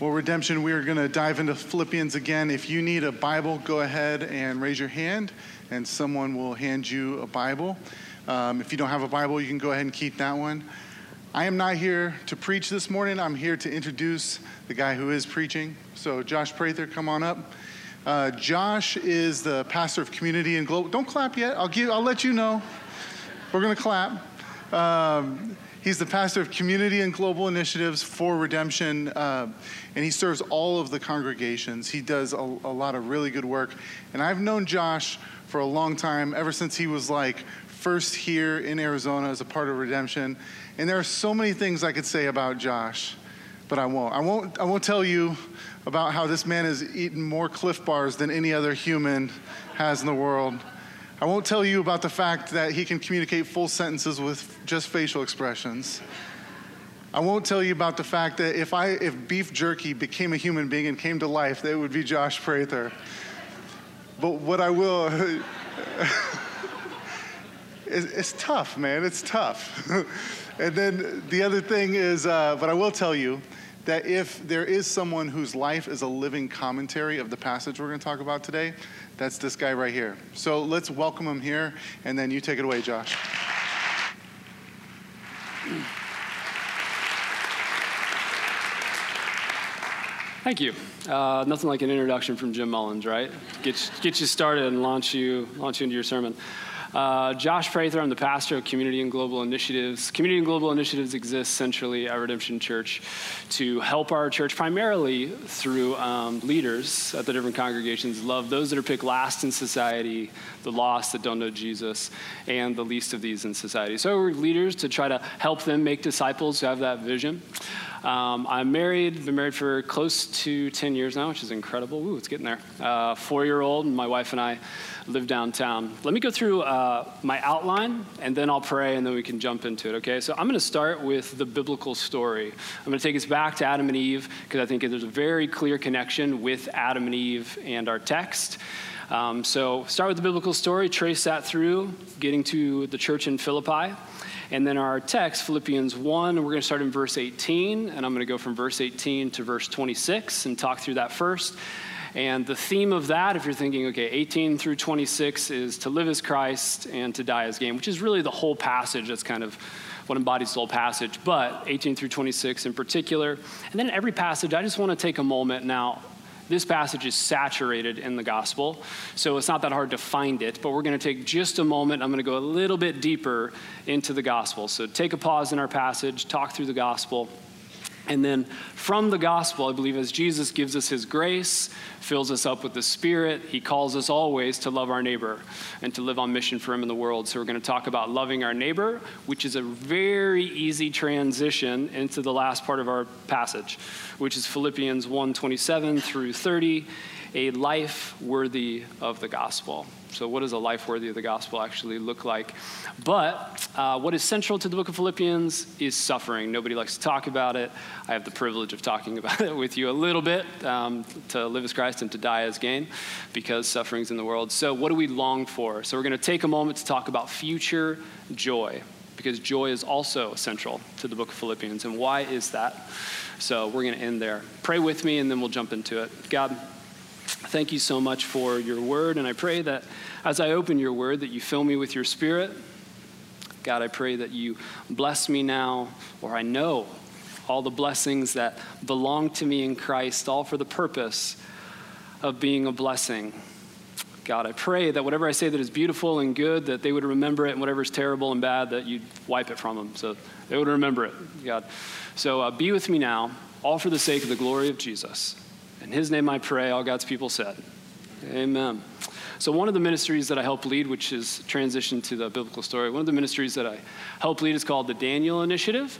Well, Redemption, we are going to dive into Philippians again. If you need a Bible, go ahead and raise your hand, and someone will hand you a Bible. Um, if you don't have a Bible, you can go ahead and keep that one. I am not here to preach this morning. I'm here to introduce the guy who is preaching. So, Josh Prather, come on up. Uh, Josh is the pastor of community and global. Don't clap yet. I'll give. I'll let you know. We're going to clap. Um, he's the pastor of community and global initiatives for Redemption, uh, and he serves all of the congregations. He does a, a lot of really good work, and I've known Josh for a long time, ever since he was like first here in Arizona as a part of Redemption. And there are so many things I could say about Josh, but I won't. I won't. I won't tell you about how this man has eaten more Clif Bars than any other human has in the world. I won't tell you about the fact that he can communicate full sentences with just facial expressions. I won't tell you about the fact that if, I, if beef jerky became a human being and came to life, that would be Josh Prather. But what I will, it's, it's, tough, man, it's tough. and then the other thing is, uh, but I will tell you that if there is someone whose life is a living commentary of the passage we're going to talk about today, that's this guy right here. So let's welcome him here, and then you take it away, Josh. Thank you. Uh, nothing like an introduction from Jim Mullins, right? Get, get you started and launch you, launch you into your sermon. Uh, Josh Prather, I'm the pastor of Community and Global Initiatives. Community and Global Initiatives exists centrally at Redemption Church to help our church primarily through um, leaders at the different congregations love those that are picked last in society, the lost that don't know Jesus, and the least of these in society. So we're leaders to try to help them make disciples who have that vision. Um, I'm married, been married for close to 10 years now, which is incredible. Ooh, it's getting there. Uh, Four year old, my wife and I live downtown. Let me go through uh, my outline and then I'll pray and then we can jump into it, okay? So I'm going to start with the biblical story. I'm going to take us back to Adam and Eve because I think there's a very clear connection with Adam and Eve and our text. Um, so start with the biblical story, trace that through, getting to the church in Philippi. And then our text, Philippians 1, we're going to start in verse 18, and I'm going to go from verse 18 to verse 26 and talk through that first. And the theme of that, if you're thinking, okay, 18 through 26 is to live as Christ and to die as gain, which is really the whole passage. That's kind of what embodies the whole passage, but 18 through 26 in particular. And then every passage, I just want to take a moment now. This passage is saturated in the gospel, so it's not that hard to find it, but we're going to take just a moment. I'm going to go a little bit deeper into the gospel. So take a pause in our passage, talk through the gospel, and then from the gospel, I believe, as Jesus gives us his grace, fills us up with the Spirit, he calls us always to love our neighbor and to live on mission for him in the world. So we're going to talk about loving our neighbor, which is a very easy transition into the last part of our passage, which is Philippians 1 27 through 30, a life worthy of the gospel. So, what does a life worthy of the gospel actually look like? But uh, what is central to the book of Philippians is suffering. Nobody likes to talk about it. I have the privilege of talking about it with you a little bit um, to live as Christ and to die as gain because suffering's in the world. So, what do we long for? So, we're going to take a moment to talk about future joy because joy is also central to the book of Philippians. And why is that? So, we're going to end there. Pray with me and then we'll jump into it. God, Thank you so much for your word, and I pray that as I open your word, that you fill me with your spirit. God, I pray that you bless me now, or I know all the blessings that belong to me in Christ, all for the purpose of being a blessing. God, I pray that whatever I say that is beautiful and good, that they would remember it, and whatever is terrible and bad, that you'd wipe it from them. So they would remember it, God. So uh, be with me now, all for the sake of the glory of Jesus. In his name I pray, all God's people said. Amen. So, one of the ministries that I help lead, which is transition to the biblical story, one of the ministries that I help lead is called the Daniel Initiative.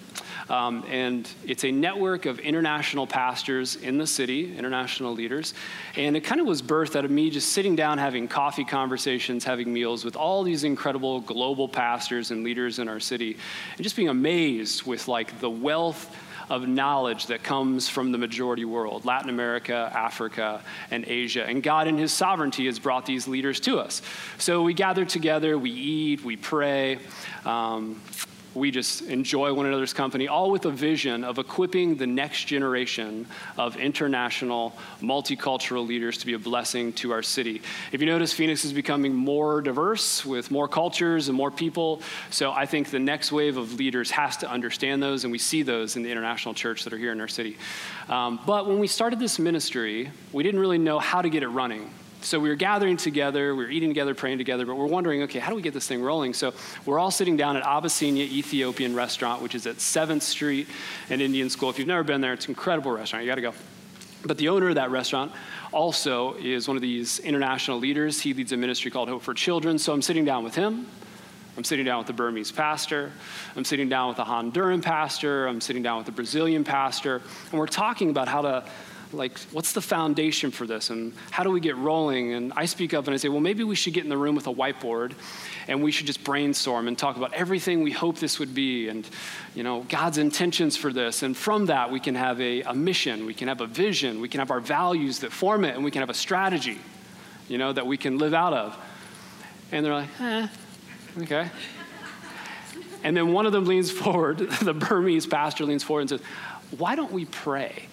Um, and it's a network of international pastors in the city, international leaders. And it kind of was birthed out of me just sitting down, having coffee conversations, having meals with all these incredible global pastors and leaders in our city, and just being amazed with like the wealth of knowledge that comes from the majority world Latin America, Africa, and Asia. And God, in His sovereignty, has brought these leaders to us. So we gather together, we eat, we pray. Um, we just enjoy one another's company, all with a vision of equipping the next generation of international, multicultural leaders to be a blessing to our city. If you notice, Phoenix is becoming more diverse with more cultures and more people. So I think the next wave of leaders has to understand those, and we see those in the international church that are here in our city. Um, but when we started this ministry, we didn't really know how to get it running. So we were gathering together, we were eating together, praying together, but we're wondering, okay, how do we get this thing rolling? So we're all sitting down at Abyssinia Ethiopian Restaurant, which is at 7th Street and Indian School. If you've never been there, it's an incredible restaurant. You got to go. But the owner of that restaurant also is one of these international leaders. He leads a ministry called Hope for Children. So I'm sitting down with him. I'm sitting down with the Burmese pastor. I'm sitting down with the Honduran pastor. I'm sitting down with the Brazilian pastor. And we're talking about how to like what's the foundation for this and how do we get rolling? And i speak up and i say well maybe we should get in the room with a whiteboard and we should just brainstorm and talk about everything we hope this would be and you know god's intentions for this. And from that we can have a, a mission we can have a vision we can have our values that form it and we can have a strategy you know that we can live out of. And they're like eh, okay. And then one of them leans forward the burmese pastor leans forward and says why don't we pray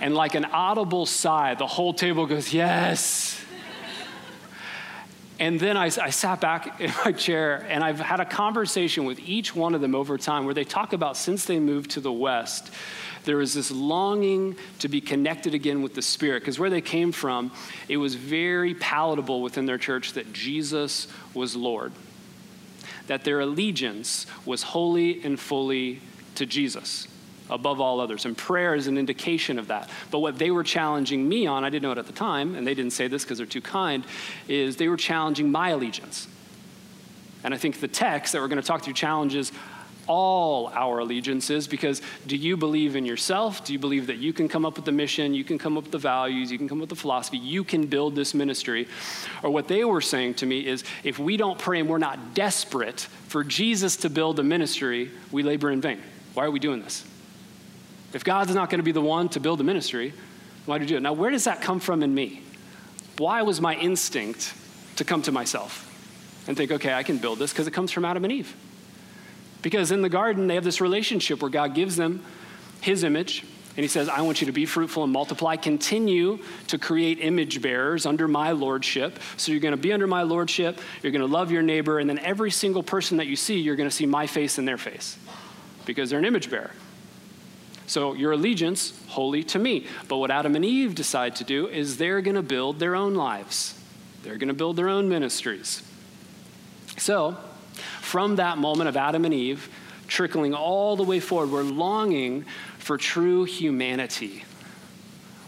and like an audible sigh, the whole table goes, Yes. And then I, I, sat back in my chair and I've had a conversation with each one of them over time where they talk about since they moved to the West, there was this longing to be connected again with the Spirit. Because where they came from, it was very palatable within their church that Jesus was Lord, that their allegiance was wholly and fully to Jesus above all others. And prayer is an indication of that. But what they were challenging me on, I didn't know it at the time, and they didn't say this because they're too kind, is they were challenging my allegiance. And I think the text that we're going to talk through challenges all our allegiances because do you believe in yourself? Do you believe that you can come up with the mission, you can come up with the values, you can come up with the philosophy, you can build this ministry? Or what they were saying to me is if we don't pray and we're not desperate for Jesus to build a ministry, we labor in vain. Why are we doing this? If God's not going to be the one to build the ministry, why do you do it? Now, where does that come from in me? Why was my instinct to come to myself and think, okay, I can build this? Because it comes from Adam and Eve. Because in the garden, they have this relationship where God gives them his image, and he says, I want you to be fruitful and multiply, continue to create image bearers under my lordship. So you're going to be under my lordship, you're going to love your neighbor, and then every single person that you see, you're going to see my face in their face because they're an image bearer. So your allegiance, wholly to me. But what Adam and Eve decide to do is they're going to build their own lives, they're going to build their own ministries. So, from that moment of Adam and Eve, trickling all the way forward, we're longing for true humanity.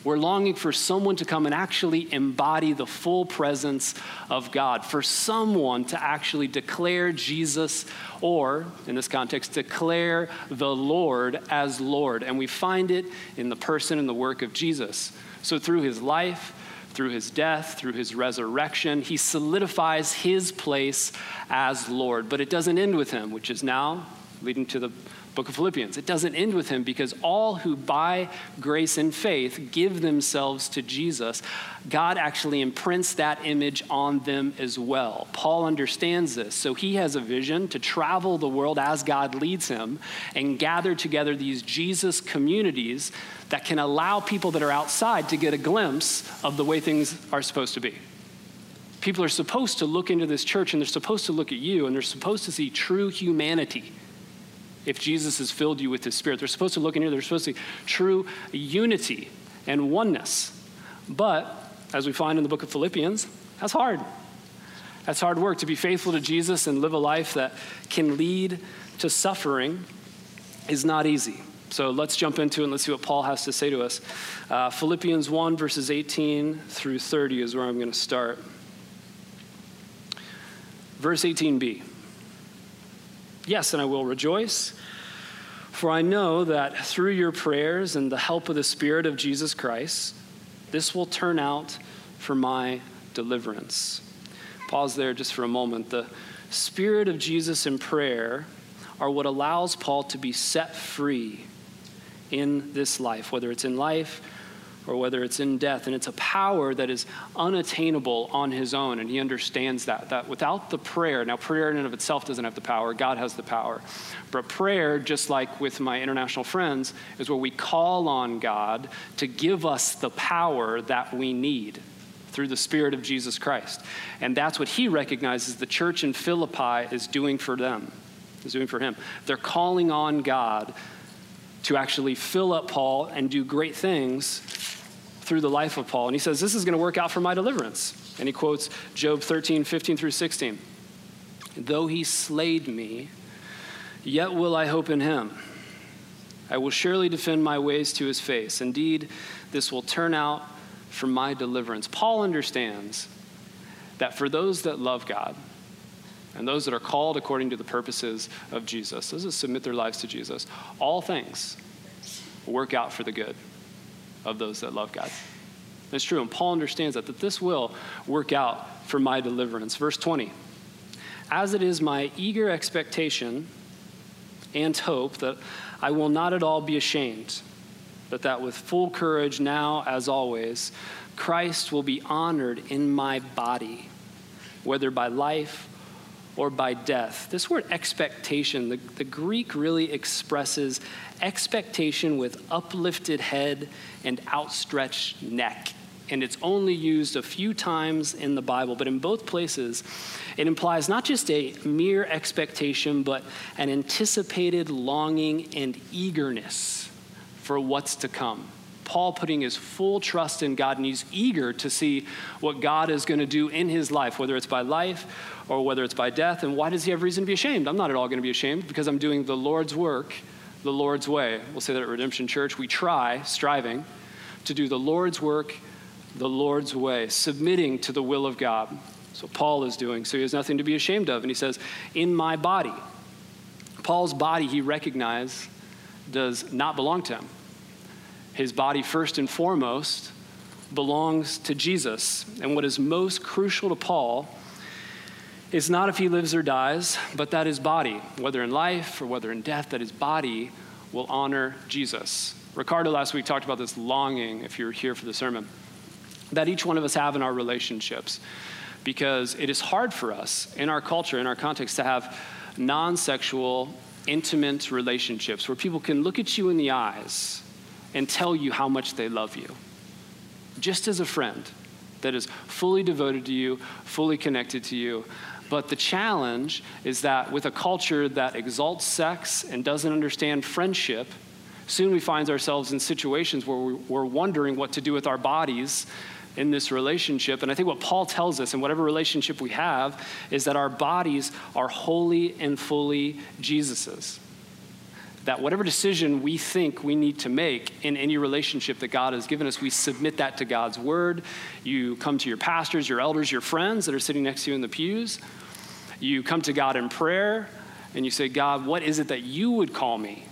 We're longing for someone to come and actually embody the full presence of God, for someone to actually declare Jesus, or in this context, declare the Lord as Lord. And we find it in the person and the work of Jesus. So through his life, through his death, through his resurrection, he solidifies his place as Lord. But it doesn't end with him, which is now leading to the book of Philippians. It doesn't end with him because all who by grace and faith give themselves to Jesus, God actually imprints that image on them as well. Paul understands this. So he has a vision to travel the world as God leads him and gather together these Jesus communities that can allow people that are outside to get a glimpse of the way things are supposed to be people are supposed to look into this church and they're supposed to look at you and they're supposed to see true humanity if Jesus has filled you with his spirit. They're supposed to look in here, they're supposed to true unity and oneness. But, as we find in the book of Philippians, that's hard. That's hard work to be faithful to Jesus and live a life that can lead to suffering is not easy. So let's jump into it and let's see what Paul has to say to us. Uh, Philippians 1, verses 18 through 30 is where I'm going to start. Verse 18b. Yes, and I will rejoice, for I know that through your prayers and the help of the Spirit of Jesus Christ, this will turn out for my deliverance. Pause there just for a moment. The Spirit of Jesus in prayer are what allows Paul to be set free in this life, whether it's in life or whether it's in death. And it's a power that is unattainable on his own. And he understands that. That without the prayer, now prayer in and of itself doesn't have the power, God has the power. But prayer, just like with my international friends, is where we call on God to give us the power that we need through the Spirit of Jesus Christ. And that's what he recognizes the church in Philippi is doing for them, is doing for him. They're calling on God to actually fill up Paul and do great things through the life of Paul. And he says, This is going to work out for my deliverance. And he quotes Job 13, 15 through 16. Though he slayed me, yet will I hope in him. I will surely defend my ways to his face. Indeed, this will turn out for my deliverance. Paul understands that for those that love God and those that are called according to the purposes of Jesus, those that submit their lives to Jesus, all things work out for the good of those that love God. It's true, and Paul understands that, that this will work out for my deliverance. Verse 20 As it is my eager expectation and hope that I will not at all be ashamed, but that with full courage, now as always, Christ will be honored in my body, whether by life or by death. This word expectation, the, the Greek really expresses expectation with uplifted head and outstretched neck. And it's only used a few times in the Bible, but in both places, it implies not just a mere expectation, but an anticipated longing and eagerness for what's to come. Paul putting his full trust in God, and he's eager to see what God is going to do in his life, whether it's by life or whether it's by death. And why does he have reason to be ashamed? I'm not at all going to be ashamed because I'm doing the Lord's work the Lord's way. We'll say that at Redemption Church. We try, striving, to do the Lord's work the Lord's way, submitting to the will of God. So Paul is doing. So he has nothing to be ashamed of. And he says, In my body. Paul's body, he recognized, does not belong to him. His body, first and foremost, belongs to Jesus. And what is most crucial to Paul is not if he lives or dies, but that his body, whether in life or whether in death, that his body will honor Jesus. Ricardo last week talked about this longing, if you're here for the sermon, that each one of us have in our relationships. Because it is hard for us in our culture, in our context, to have non sexual, intimate relationships where people can look at you in the eyes and tell you how much they love you, just as a friend that is fully devoted to you, fully connected to you. But the challenge is that with a culture that exalts sex and doesn't understand friendship, soon we find ourselves in situations where we're wondering what to do with our bodies in this relationship. And I think what Paul tells us in whatever relationship we have is that our bodies are wholly and fully Jesus's. That whatever decision we think we need to make in any relationship that God has given us, we submit that to God's word. You come to your pastors, your elders, your friends that are sitting next to you in the pews you come to God in prayer and you say, God, what is it that you would call me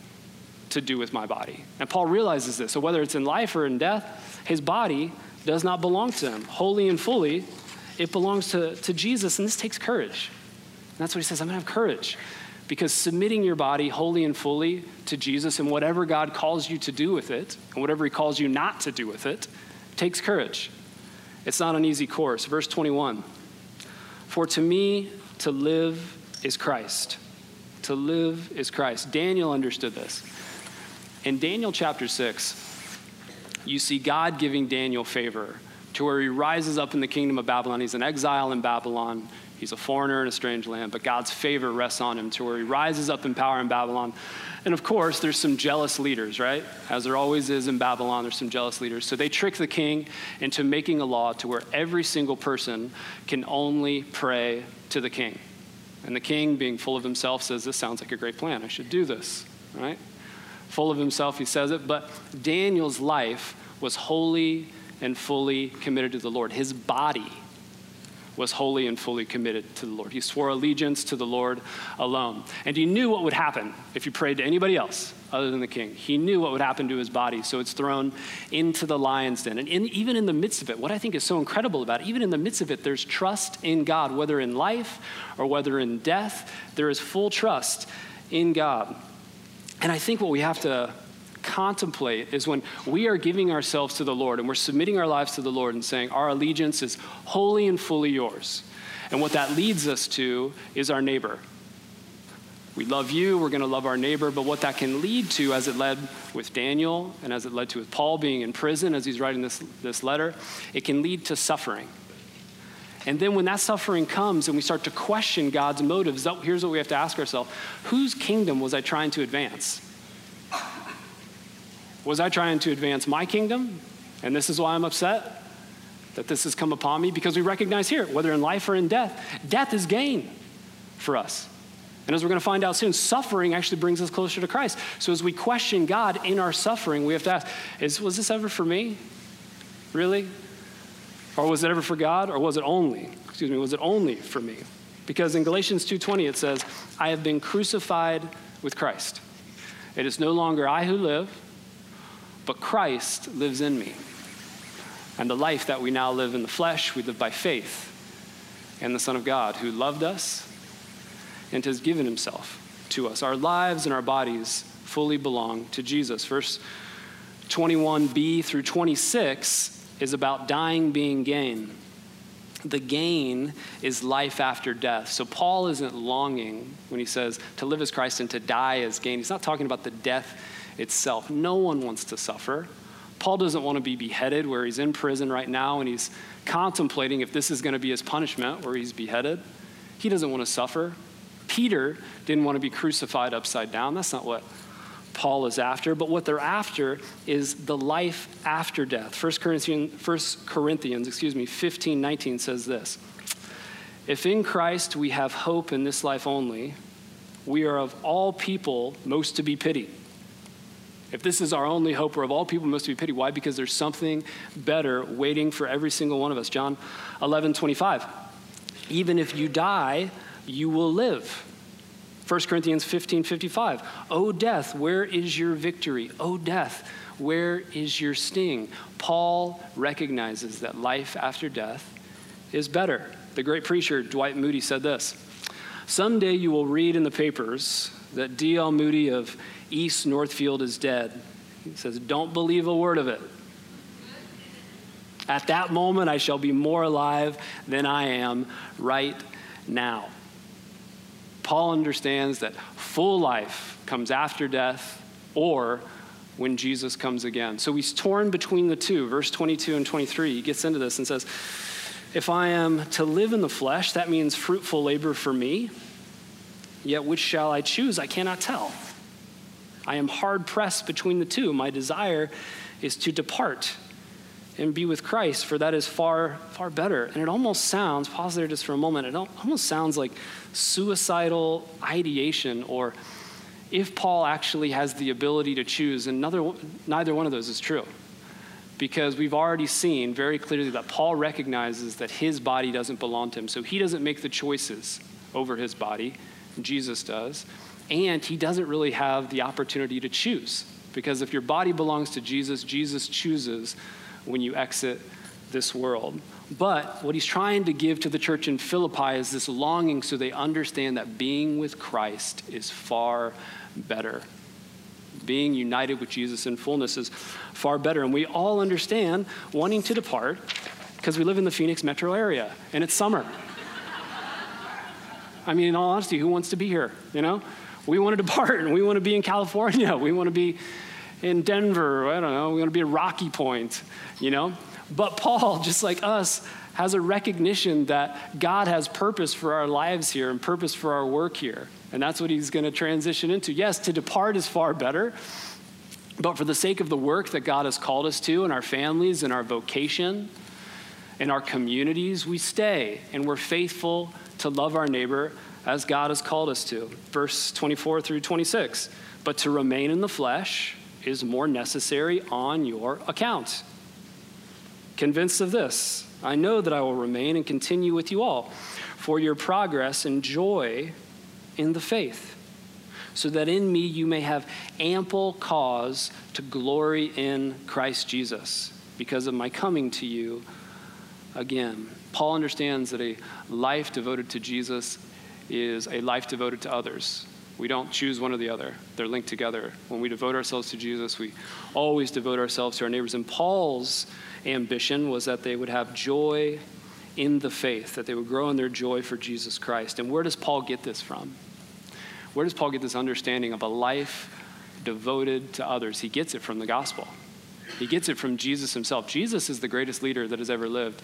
to do with my body? And Paul realizes this. So whether it's in life or in death, his body does not belong to him. Wholly and fully, it belongs to, to Jesus. And this takes courage. And that's what he says I'm going to have courage. Because submitting your body wholly and fully to Jesus and whatever God calls you to do with it, and whatever he calls you not to do with it, takes courage. It's not an easy course. Verse 21 For to me, to live is Christ. To live is Christ. Daniel understood this. In Daniel chapter 6, you see God giving Daniel favor to where he rises up in the kingdom of Babylon. He's an exile in Babylon. He's a foreigner in a strange land, but God's favor rests on him to where he rises up in power in Babylon. And of course, there's some jealous leaders, right? As there always is in Babylon, there's some jealous leaders. So they trick the king into making a law to where every single person can only pray to the king. And the king, being full of himself, says, This sounds like a great plan. I should do this, right? Full of himself, he says it. But Daniel's life was wholly and fully committed to the Lord. His body was wholly and fully committed to the Lord. He swore allegiance to the Lord alone. And he knew what would happen if you prayed to anybody else other than the king. He knew what would happen to his body, so it's thrown into the lion's den. And in, even in the midst of it, what I think is so incredible about it, even in the midst of it, there's trust in God, whether in life or whether in death, there is full trust in God. And I think what we have to contemplate is when we are giving ourselves to the Lord and we're submitting our lives to the Lord and saying, Our allegiance is wholly and fully yours. And what that leads us to is our neighbor. We love you, we're going to love our neighbor, but what that can lead to, as it led with Daniel and as it led to with Paul being in prison as he's writing this, this letter, it can lead to suffering. And then when that suffering comes and we start to question God's motives, here's what we have to ask ourselves Whose kingdom was I trying to advance? Was I trying to advance my kingdom? And this is why I'm upset that this has come upon me because we recognize here, whether in life or in death, death is gain for us. And as we're going to find out soon, suffering actually brings us closer to Christ. So as we question God in our suffering, we have to ask, is, was this ever for me? Really? Or was it ever for God? Or was it only, excuse me, was it only for me? Because in Galatians 2.20 it says, I have been crucified with Christ. It is no longer I who live, but Christ lives in me. And the life that we now live in the flesh, we live by faith in the Son of God who loved us and has given himself to us. Our lives and our bodies fully belong to Jesus. Verse 21b through 26 is about dying being gain. The gain is life after death. So Paul isn't longing when he says to live as Christ and to die as gain. He's not talking about the death itself. No one wants to suffer. Paul doesn't want to be beheaded where he's in prison right now and he's contemplating if this is going to be his punishment where he's beheaded. He doesn't want to suffer. Peter didn't want to be crucified upside down. That's not what Paul is after, but what they're after is the life after death. 1 Corinthians, 1 Corinthians excuse me, 15, 19 says this. If in Christ we have hope in this life only, we are of all people most to be pitied. If this is our only hope, we're of all people most to be pitied. Why? Because there's something better waiting for every single one of us. John 11, 25. Even if you die, you will live. 1 Corinthians 15 55. O death, where is your victory? O death, where is your sting? Paul recognizes that life after death is better. The great preacher Dwight Moody said this Someday you will read in the papers that D.L. Moody of East Northfield is dead. He says, Don't believe a word of it. At that moment, I shall be more alive than I am right now. Paul understands that full life comes after death or when Jesus comes again. So he's torn between the two. Verse 22 and 23, he gets into this and says, If I am to live in the flesh, that means fruitful labor for me. Yet which shall I choose? I cannot tell. I am hard pressed between the two. My desire is to depart and be with Christ, for that is far, far better. And it almost sounds, pause there just for a moment, it almost sounds like suicidal ideation or if Paul actually has the ability to choose, and neither, neither one of those is true. Because we've already seen very clearly that Paul recognizes that his body doesn't belong to him. So he doesn't make the choices over his body, Jesus does. And he doesn't really have the opportunity to choose. Because if your body belongs to Jesus, Jesus chooses when you exit this world. But what he's trying to give to the church in Philippi is this longing so they understand that being with Christ is far better. Being united with Jesus in fullness is far better. And we all understand wanting to depart because we live in the Phoenix metro area and it's summer. I mean, in all honesty, who wants to be here? You know? We want to depart and we want to be in California. We want to be in Denver. I don't know. We want to be at Rocky Point, you know? But Paul, just like us, has a recognition that God has purpose for our lives here and purpose for our work here. And that's what he's going to transition into. Yes, to depart is far better, but for the sake of the work that God has called us to in our families, in our vocation, in our communities, we stay and we're faithful to love our neighbor as God has called us to. Verse 24 through 26. But to remain in the flesh is more necessary on your account. Convinced of this, I know that I will remain and continue with you all for your progress and joy in the faith, so that in me you may have ample cause to glory in Christ Jesus because of my coming to you again. Paul understands that a life devoted to Jesus is a life devoted to others. We don't choose one or the other, they're linked together. When we devote ourselves to Jesus, we always devote ourselves to our neighbors. And Paul's ambition was that they would have joy in the faith, that they would grow in their joy for Jesus Christ. And where does Paul get this from? Where does Paul get this understanding of a life devoted to others? He gets it from the gospel. He gets it from Jesus himself. Jesus is the greatest leader that has ever lived.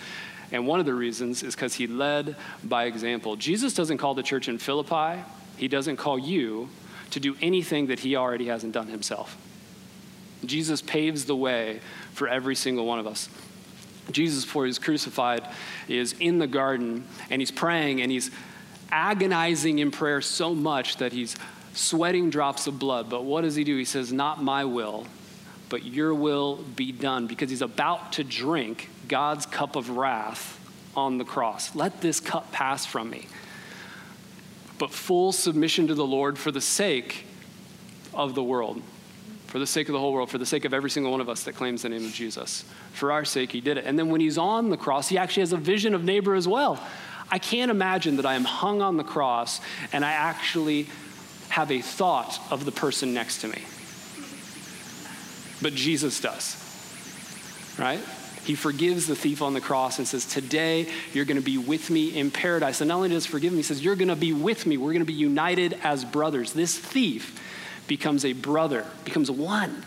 And one of the reasons is because he led by example. Jesus doesn't call the church in Philippi, he doesn't call you to do anything that he already hasn't done himself. Jesus paves the way for every single one of us. Jesus, before he's crucified, is in the garden and he's praying and he's agonizing in prayer so much that he's sweating drops of blood. But what does he do? He says, Not my will, but your will be done, because he's about to drink God's cup of wrath on the cross. Let this cup pass from me. But full submission to the Lord for the sake of the world for the sake of the whole world, for the sake of every single one of us that claims the name of Jesus. For our sake, he did it. And then when he's on the cross, he actually has a vision of neighbor as well. I can't imagine that I am hung on the cross and I actually have a thought of the person next to me. But Jesus does, right? He forgives the thief on the cross and says, Today you're going to be with me in paradise. And not only does he forgive him, he says, You're going to be with me. We're going to be united as brothers. This thief becomes a brother, becomes one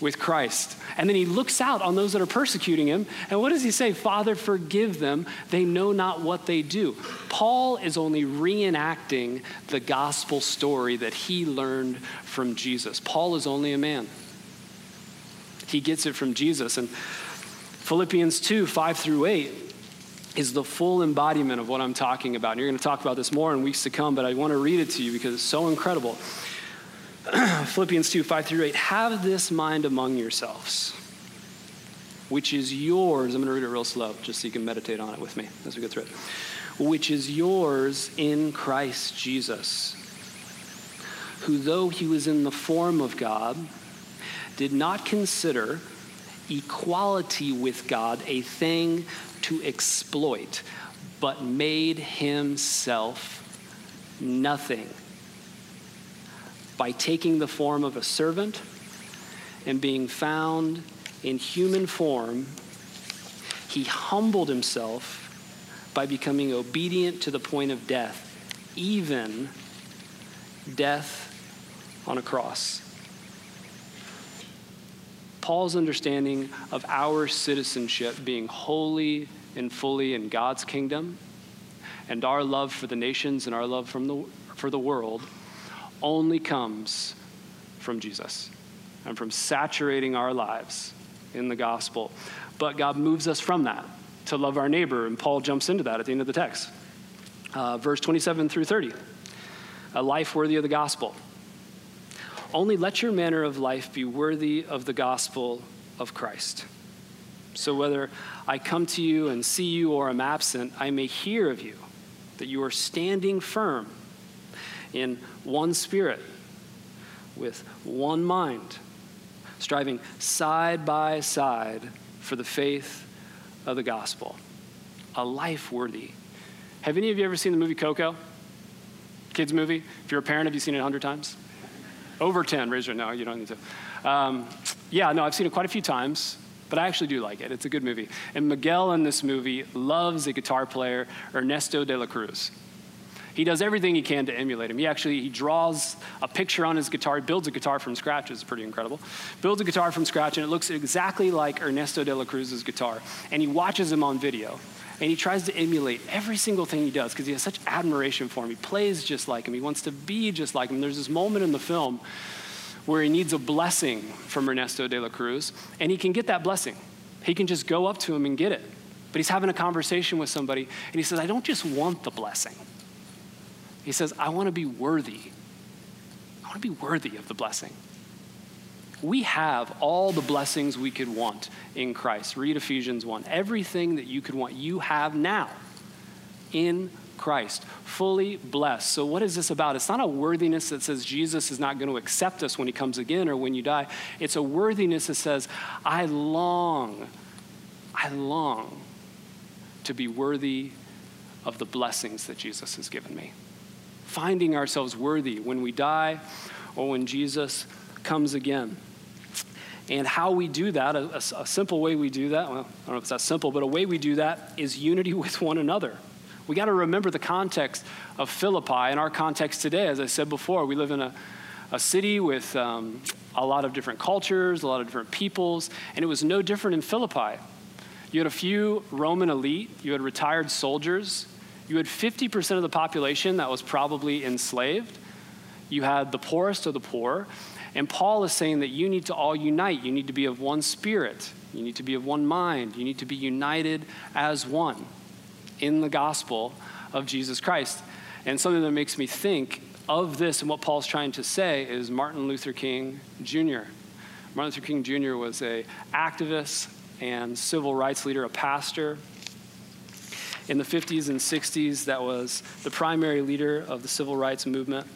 with Christ. And then he looks out on those that are persecuting him. And what does he say? Father, forgive them. They know not what they do. Paul is only reenacting the gospel story that he learned from Jesus. Paul is only a man, he gets it from Jesus. And Philippians 2 5 through 8 is the full embodiment of what I'm talking about. And you're going to talk about this more in weeks to come, but I want to read it to you because it's so incredible. Philippians 2 5 through 8. Have this mind among yourselves, which is yours. I'm going to read it real slow just so you can meditate on it with me as we go through it. Which is yours in Christ Jesus, who, though he was in the form of God, did not consider equality with God a thing to exploit, but made himself nothing by taking the form of a servant and being found in human form, he humbled himself by becoming obedient to the point of death, even death on a cross. Paul's understanding of our citizenship being wholly and fully in God's kingdom and our love for the nations and our love the, for the world only comes from Jesus and from saturating our lives in the gospel. But God moves us from that to love our neighbor, and Paul jumps into that at the end of the text. Uh, verse 27 through 30 a life worthy of the gospel. Only let your manner of life be worthy of the gospel of Christ. So whether I come to you and see you or am absent, I may hear of you that you are standing firm in one spirit, with one mind, striving side by side for the faith of the gospel. A life worthy. Have any of you ever seen the movie Coco? Kids' movie? If you're a parent, have you seen it a hundred times? Over 10, raise your no, you don't need to. Um, yeah, no, I've seen it quite a few times, but I actually do like it. It's a good movie. And Miguel in this movie loves a guitar player, Ernesto de la Cruz. He does everything he can to emulate him. He actually he draws a picture on his guitar, builds a guitar from scratch, it's pretty incredible. Builds a guitar from scratch, and it looks exactly like Ernesto de la Cruz's guitar. And he watches him on video. And he tries to emulate every single thing he does because he has such admiration for him. He plays just like him. He wants to be just like him. There's this moment in the film where he needs a blessing from Ernesto de la Cruz, and he can get that blessing. He can just go up to him and get it. But he's having a conversation with somebody, and he says, I don't just want the blessing. He says, I want to be worthy. I want to be worthy of the blessing. We have all the blessings we could want in Christ. Read Ephesians 1. Everything that you could want, you have now in Christ, fully blessed. So, what is this about? It's not a worthiness that says Jesus is not going to accept us when he comes again or when you die. It's a worthiness that says, I long, I long to be worthy of the blessings that Jesus has given me. Finding ourselves worthy when we die or when Jesus comes again. And how we do that, a, a, simple way we do that, well, I don't know if it's that simple, but a way we do that is unity with one another. We got to remember the context of Philippi and our context today. As I said before, we live in a, a city with um, a lot of different cultures, a lot of different peoples, and it was no different in Philippi. You had a few Roman elite, you had retired soldiers, you had 50% of the population that was probably enslaved, you had the poorest of the poor, and Paul is saying that you need to all unite. You need to be of one spirit. You need to be of one mind. You need to be united as one in the gospel of Jesus Christ. And something that makes me think of this and what Paul's trying to say is Martin Luther King Jr. Martin Luther King Jr. was a activist and civil rights leader, a pastor. In the 50s and 60s, that was the primary leader of the civil rights movement.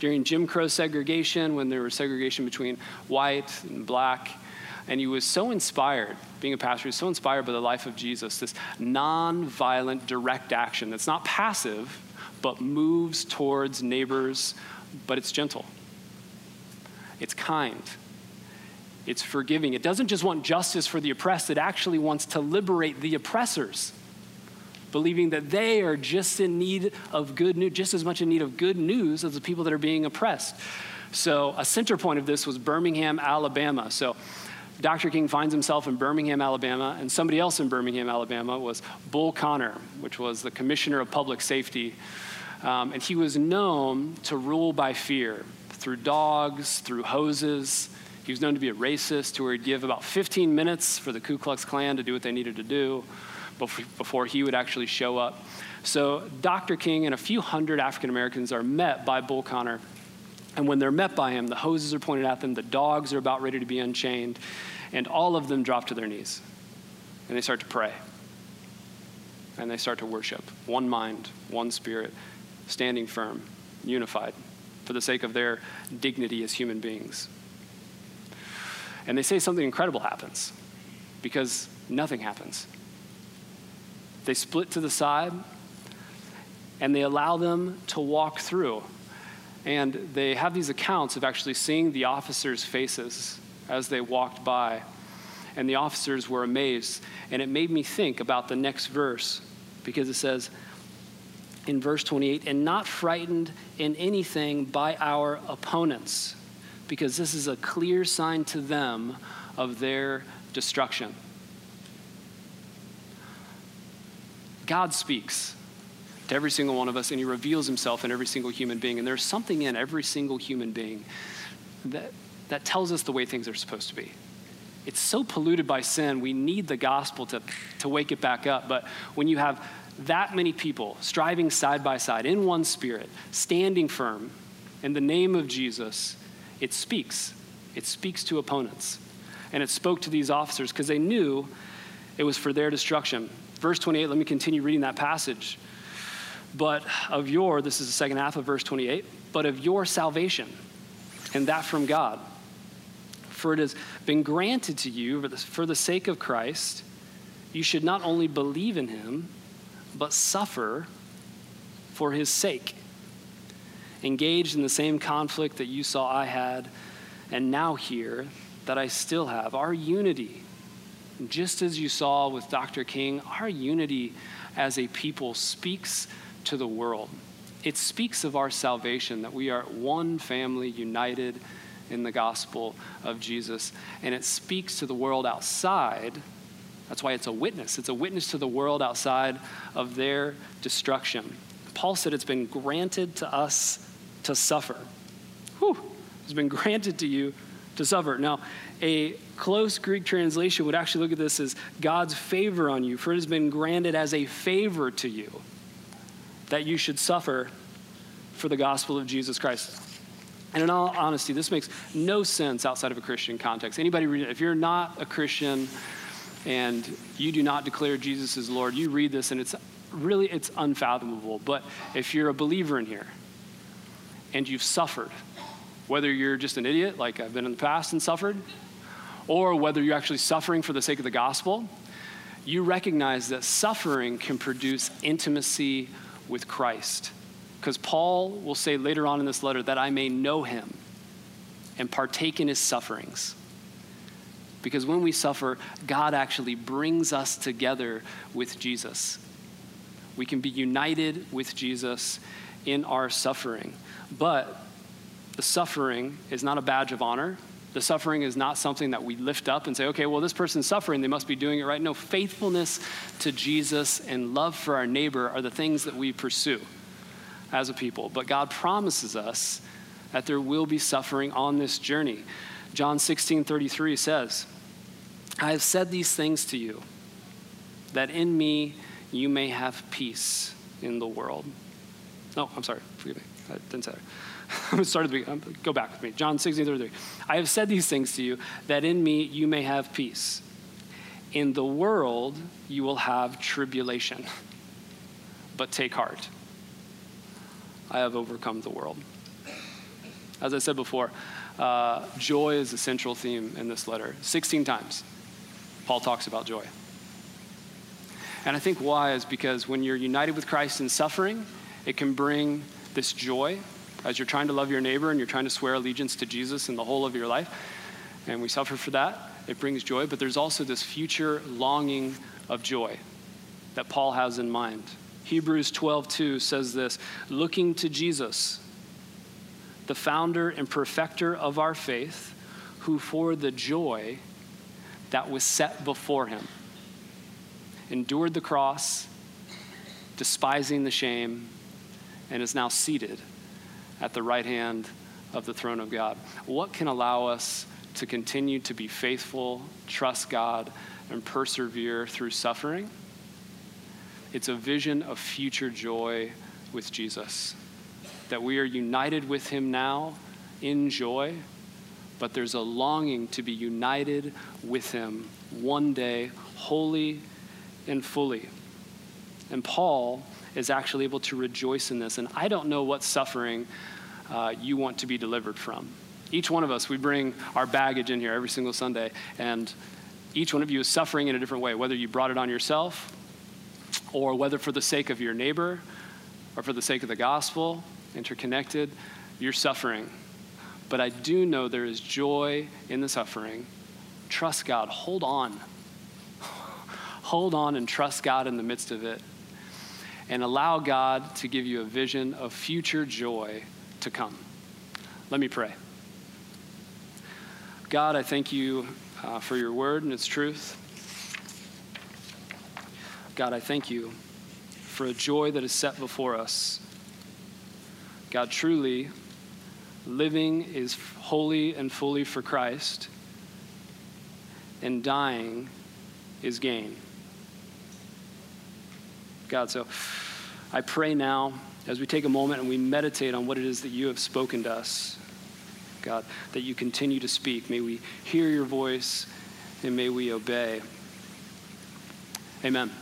During Jim Crow segregation, when there was segregation between white and black, and he was so inspired, being a pastor, he was so inspired by the life of Jesus, this non-violent direct action that's not passive, but moves towards neighbors, but it's gentle. It's kind. It's forgiving. It doesn't just want justice for the oppressed, it actually wants to liberate the oppressors, believing that they are just in need of good news, just as much in need of good news as the people that are being oppressed. So, a center point of this was Birmingham, Alabama. So, Dr. King finds himself in Birmingham, Alabama, and somebody else in Birmingham, Alabama was Bull Connor, which was the commissioner of public safety um, and he was known to rule by fear through dogs, through hoses. He was known to be a racist, who would give about 15 minutes for the Ku Klux Klan to do what they needed to do before he would actually show up. So Dr. King and a few hundred African Americans are met by Bull Connor. And when they're met by him, the hoses are pointed at them, the dogs are about ready to be unchained, and all of them drop to their knees. And they start to pray. And they start to worship. One mind, one spirit standing firm, unified, for the sake of their dignity as human beings. And they say something incredible happens because nothing happens. They split to the side and they allow them to walk through. And they have these accounts of actually seeing the officers' faces as they walked by. And the officers were amazed. And it made me think about the next verse because it says, in verse 28 and not frightened in anything by our opponents, because this is a clear sign to them of their destruction. God speaks to every single one of us, and He reveals Himself in every single human being. And there's something in every single human being that, that tells us the way things are supposed to be. It's so polluted by sin, we need the gospel to, to wake it back up. But when you have that many people striving side by side in one spirit, standing firm in the name of Jesus, it speaks. It speaks to opponents. And it spoke to these officers because they knew it was for their destruction. Verse 28, let me continue reading that passage. But of your, this is the second half of verse 28, but of your salvation, and that from God. For it has been granted to you for the, for the sake of Christ, you should not only believe in him, but suffer for his sake. Engaged in the same conflict that you saw I had, and now hear that I still have. Our unity, just as you saw with Dr. King, our unity as a people speaks to the world. It speaks of our salvation, that we are one family united in the gospel of Jesus. And it speaks to the world outside that's why it's a witness. It's a witness to the world outside of their destruction. Paul said it's been granted to us to suffer. Whew, it's been granted to you to suffer. Now, a close Greek translation would actually look at this as God's favor on you, for it has been granted as a favor to you that you should suffer for the gospel of Jesus Christ. And in all honesty, this makes no sense outside of a Christian context. Anybody? If you're not a Christian, and you do not declare Jesus as Lord, you read this and it's really it's unfathomable. But if you're a believer in here and you've suffered, whether you're just an idiot like I've been in the past and suffered, or whether you're actually suffering for the sake of the gospel, you recognize that suffering can produce intimacy with Christ. Because Paul will say later on in this letter that I may know him and partake in his sufferings. Because when we suffer, God actually brings us together with Jesus. We can be united with Jesus in our suffering. But the suffering is not a badge of honor. The suffering is not something that we lift up and say, okay, well, this person's suffering, they must be doing it right. No, faithfulness to Jesus and love for our neighbor are the things that we pursue as a people. But God promises us that there will be suffering on this journey. John 16 33 says, I have said these things to you, that in me you may have peace in the world. No, I'm sorry, forgive me. I didn't say that. I'm start at the beginning. Go back with me. John 16 33. I have said these things to you, that in me you may have peace. In the world you will have tribulation, but take heart. I have overcome the world. As I said before, uh, joy is a central theme in this letter. 16 times, Paul talks about joy. And I think why is because when you're united with Christ in suffering, it can bring this joy as you're trying to love your neighbor and you're trying to swear allegiance to Jesus in the whole of your life. And we suffer for that. It brings joy, but there's also this future longing of joy that Paul has in mind. Hebrews 12:2 says this, looking to Jesus, the founder and perfecter of our faith, who for the joy that was set before him endured the cross, despising the shame, and is now seated at the right hand of the throne of God. What can allow us to continue to be faithful, trust God, and persevere through suffering? It's a vision of future joy with Jesus. That we are united with him now in joy, but there's a longing to be united with him one day, wholly and fully. And Paul is actually able to rejoice in this. And I don't know what suffering uh, you want to be delivered from. Each one of us, we bring our baggage in here every single Sunday, and each one of you is suffering in a different way, whether you brought it on yourself or whether for the sake of your neighbor or for the sake of the gospel, interconnected, you're suffering. But I do know there is joy in the suffering. Trust God. Hold on. Hold on and trust God in the midst of it. And allow God to give you a vision of future joy to come. Let me pray. God, I thank you uh, for your word and its truth. God, I thank you for a joy that is set before us. God, truly, living is wholly and fully for Christ, and dying is gain. God, so I pray now as we take a moment and we meditate on what it is that you have spoken to us, God, that you continue to speak. May we hear your voice and may we obey. Amen.